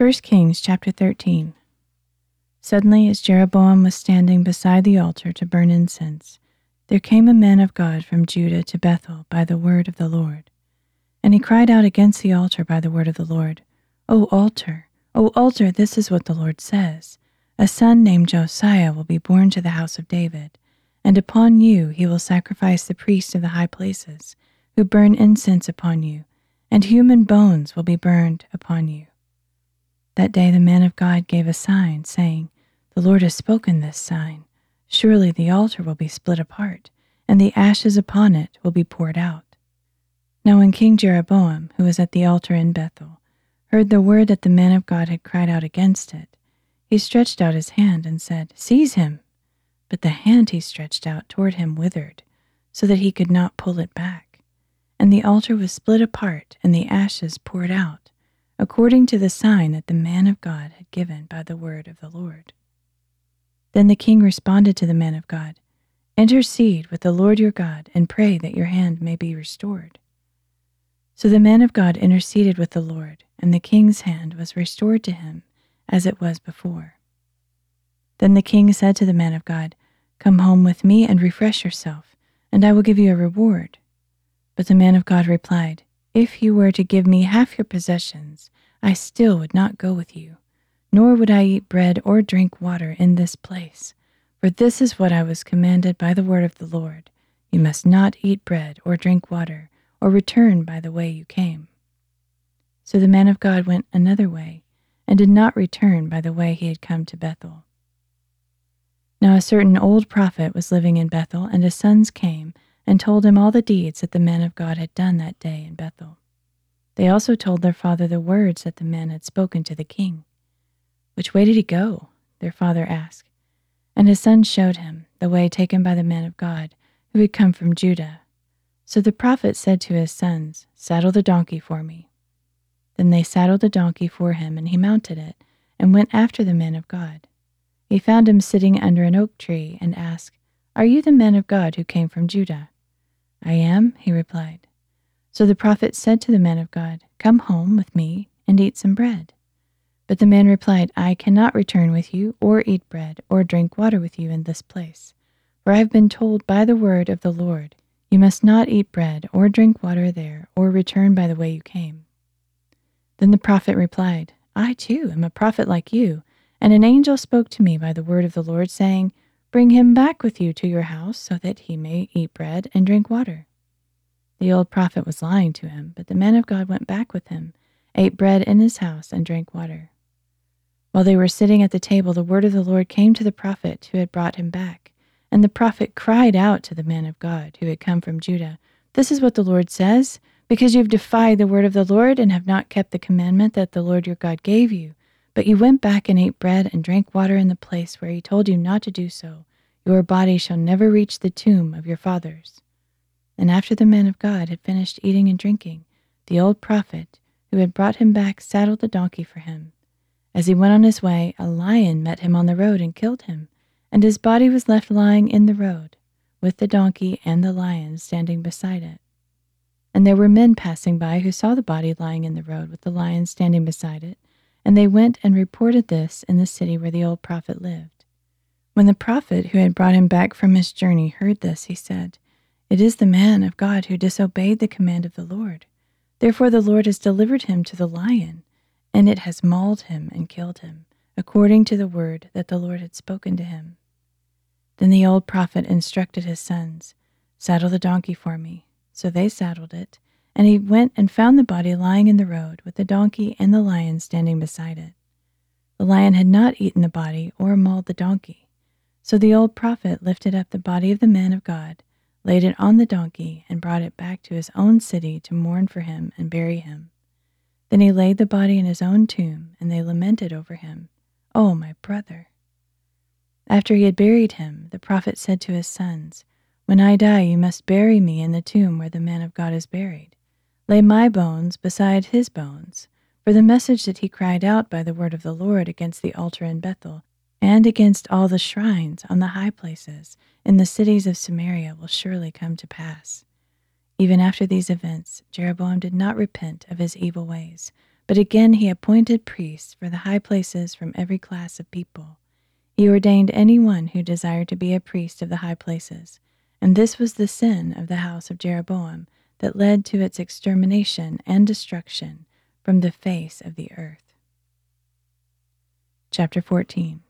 1 Kings chapter 13. Suddenly, as Jeroboam was standing beside the altar to burn incense, there came a man of God from Judah to Bethel by the word of the Lord. And he cried out against the altar by the word of the Lord, O altar, O altar, this is what the Lord says A son named Josiah will be born to the house of David, and upon you he will sacrifice the priests of the high places, who burn incense upon you, and human bones will be burned upon you. That day the man of God gave a sign, saying, The Lord has spoken this sign. Surely the altar will be split apart, and the ashes upon it will be poured out. Now when King Jeroboam, who was at the altar in Bethel, heard the word that the man of God had cried out against it, he stretched out his hand and said, Seize him! But the hand he stretched out toward him withered, so that he could not pull it back. And the altar was split apart, and the ashes poured out according to the sign that the man of God had given by the word of the Lord. Then the king responded to the man of God Intercede with the Lord your God and pray that your hand may be restored. So the man of God interceded with the Lord, and the king's hand was restored to him as it was before. Then the king said to the man of God, Come home with me and refresh yourself, and I will give you a reward. But the man of God replied, if you were to give me half your possessions, I still would not go with you, nor would I eat bread or drink water in this place. For this is what I was commanded by the word of the Lord You must not eat bread or drink water, or return by the way you came. So the man of God went another way, and did not return by the way he had come to Bethel. Now a certain old prophet was living in Bethel, and his sons came and told him all the deeds that the men of God had done that day in Bethel. They also told their father the words that the men had spoken to the king. Which way did he go? their father asked. And his sons showed him the way taken by the men of God who had come from Judah. So the prophet said to his sons, Saddle the donkey for me. Then they saddled the donkey for him, and he mounted it, and went after the men of God. He found him sitting under an oak tree, and asked, Are you the men of God who came from Judah? I am, he replied. So the prophet said to the man of God, Come home with me and eat some bread. But the man replied, I cannot return with you, or eat bread, or drink water with you in this place. For I have been told by the word of the Lord, You must not eat bread, or drink water there, or return by the way you came. Then the prophet replied, I too am a prophet like you, and an angel spoke to me by the word of the Lord, saying, Bring him back with you to your house, so that he may eat bread and drink water. The old prophet was lying to him, but the man of God went back with him, ate bread in his house, and drank water. While they were sitting at the table, the word of the Lord came to the prophet who had brought him back. And the prophet cried out to the man of God who had come from Judah This is what the Lord says Because you have defied the word of the Lord and have not kept the commandment that the Lord your God gave you, but you went back and ate bread and drank water in the place where he told you not to do so. Your body shall never reach the tomb of your fathers. And after the man of God had finished eating and drinking, the old prophet, who had brought him back, saddled the donkey for him. As he went on his way, a lion met him on the road and killed him, and his body was left lying in the road, with the donkey and the lion standing beside it. And there were men passing by who saw the body lying in the road with the lion standing beside it and they went and reported this in the city where the old prophet lived. When the prophet who had brought him back from his journey heard this, he said, It is the man of God who disobeyed the command of the Lord. Therefore the Lord has delivered him to the lion, and it has mauled him and killed him, according to the word that the Lord had spoken to him. Then the old prophet instructed his sons, Saddle the donkey for me. So they saddled it and he went and found the body lying in the road, with the donkey and the lion standing beside it. The lion had not eaten the body or mauled the donkey. So the old prophet lifted up the body of the man of God, laid it on the donkey, and brought it back to his own city to mourn for him and bury him. Then he laid the body in his own tomb, and they lamented over him, Oh, my brother! After he had buried him, the prophet said to his sons, When I die, you must bury me in the tomb where the man of God is buried lay my bones beside his bones, for the message that he cried out by the word of the Lord against the altar in Bethel, and against all the shrines on the high places in the cities of Samaria will surely come to pass. Even after these events, Jeroboam did not repent of his evil ways, But again he appointed priests for the high places from every class of people. He ordained any one who desired to be a priest of the high places, and this was the sin of the house of Jeroboam that led to its extermination and destruction from the face of the earth. Chapter 14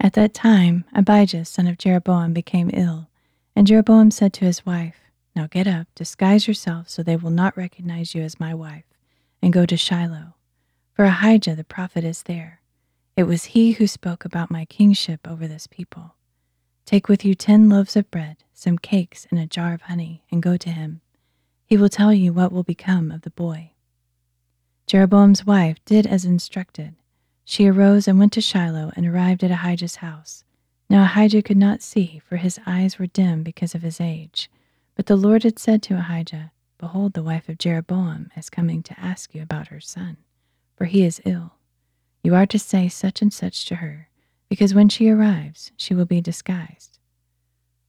At that time, Abijah, son of Jeroboam, became ill, and Jeroboam said to his wife, Now get up, disguise yourself so they will not recognize you as my wife and go to Shiloh, for Ahijah the prophet is there. It was he who spoke about my kingship over this people. Take with you ten loaves of bread, some cakes, and a jar of honey, and go to him. He will tell you what will become of the boy. Jeroboam's wife did as instructed. She arose and went to Shiloh and arrived at Ahijah's house. Now Ahijah could not see, for his eyes were dim because of his age. But the Lord had said to Ahijah, Behold, the wife of Jeroboam is coming to ask you about her son, for he is ill. You are to say such and such to her, because when she arrives, she will be disguised.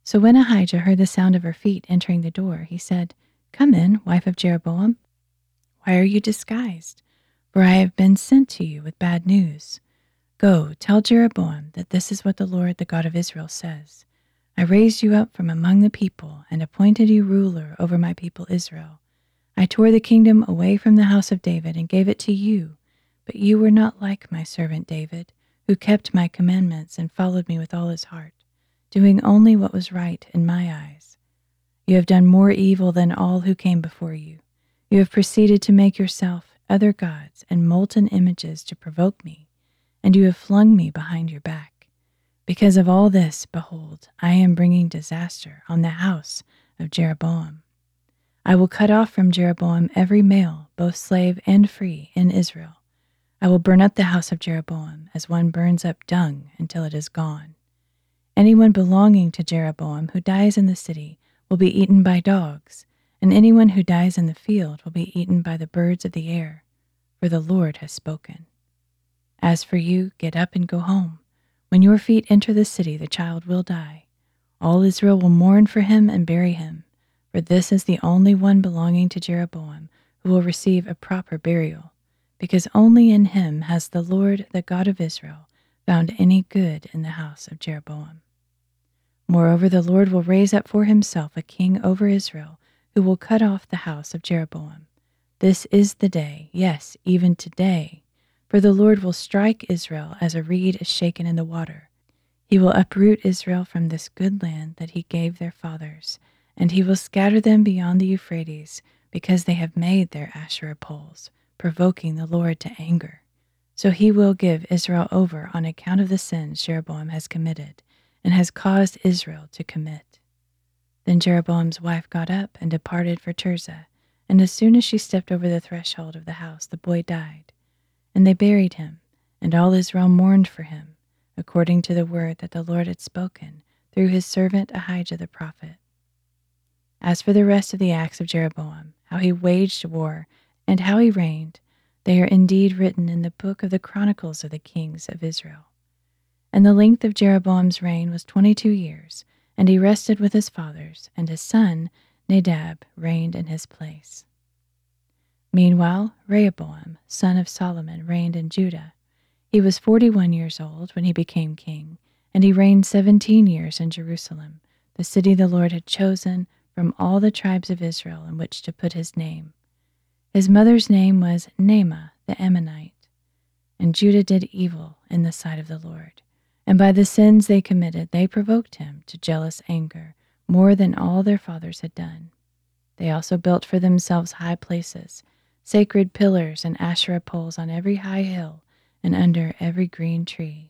So when Ahijah heard the sound of her feet entering the door, he said, Come in, wife of Jeroboam. Why are you disguised? For I have been sent to you with bad news. Go, tell Jeroboam that this is what the Lord, the God of Israel, says. I raised you up from among the people and appointed you ruler over my people Israel. I tore the kingdom away from the house of David and gave it to you, but you were not like my servant David, who kept my commandments and followed me with all his heart, doing only what was right in my eyes. You have done more evil than all who came before you. You have proceeded to make yourself other gods and molten images to provoke me, and you have flung me behind your back. Because of all this, behold, I am bringing disaster on the house of Jeroboam. I will cut off from Jeroboam every male, both slave and free, in Israel. I will burn up the house of Jeroboam as one burns up dung until it is gone. Anyone belonging to Jeroboam who dies in the city will be eaten by dogs, and anyone who dies in the field will be eaten by the birds of the air, for the Lord has spoken. As for you, get up and go home. When your feet enter the city, the child will die. All Israel will mourn for him and bury him, for this is the only one belonging to Jeroboam who will receive a proper burial, because only in him has the Lord, the God of Israel, found any good in the house of Jeroboam. Moreover, the Lord will raise up for himself a king over Israel who will cut off the house of Jeroboam. This is the day, yes, even today, for the Lord will strike Israel as a reed is shaken in the water. He will uproot Israel from this good land that he gave their fathers, and he will scatter them beyond the Euphrates, because they have made their Asherah poles, provoking the Lord to anger. So he will give Israel over on account of the sins Jeroboam has committed, and has caused Israel to commit. Then Jeroboam's wife got up and departed for Tirzah, and as soon as she stepped over the threshold of the house, the boy died. And they buried him, and all Israel mourned for him, according to the word that the Lord had spoken through his servant Ahijah the prophet. As for the rest of the acts of Jeroboam, how he waged war, and how he reigned, they are indeed written in the book of the Chronicles of the Kings of Israel. And the length of Jeroboam's reign was twenty two years, and he rested with his fathers, and his son Nadab reigned in his place. Meanwhile, Rehoboam, son of Solomon, reigned in Judah. He was forty one years old when he became king, and he reigned seventeen years in Jerusalem, the city the Lord had chosen from all the tribes of Israel in which to put his name. His mother's name was Naamah the Ammonite. And Judah did evil in the sight of the Lord, and by the sins they committed, they provoked him to jealous anger more than all their fathers had done. They also built for themselves high places sacred pillars and Asherah poles on every high hill and under every green tree.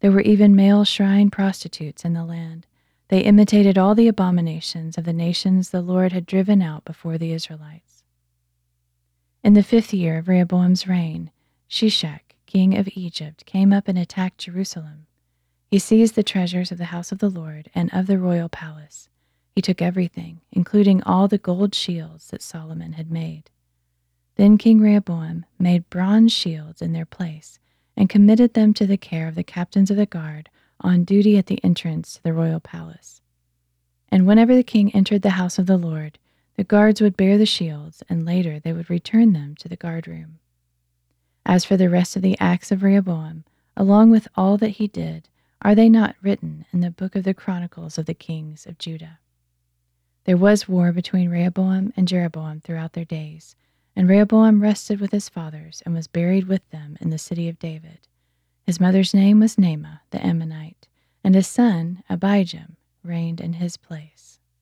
There were even male shrine prostitutes in the land. They imitated all the abominations of the nations the Lord had driven out before the Israelites. In the fifth year of Rehoboam's reign, Shishak, king of Egypt, came up and attacked Jerusalem. He seized the treasures of the house of the Lord and of the royal palace. He took everything, including all the gold shields that Solomon had made. Then King Rehoboam made bronze shields in their place and committed them to the care of the captains of the guard on duty at the entrance to the royal palace. And whenever the king entered the house of the Lord, The guards would bear the shields, and later they would return them to the guardroom. As for the rest of the acts of Rehoboam, along with all that he did, are they not written in the book of the Chronicles of the Kings of Judah? There was war between Rehoboam and Jeroboam throughout their days, and Rehoboam rested with his fathers and was buried with them in the city of David. His mother's name was Naamah the Ammonite, and his son, Abijam, reigned in his place.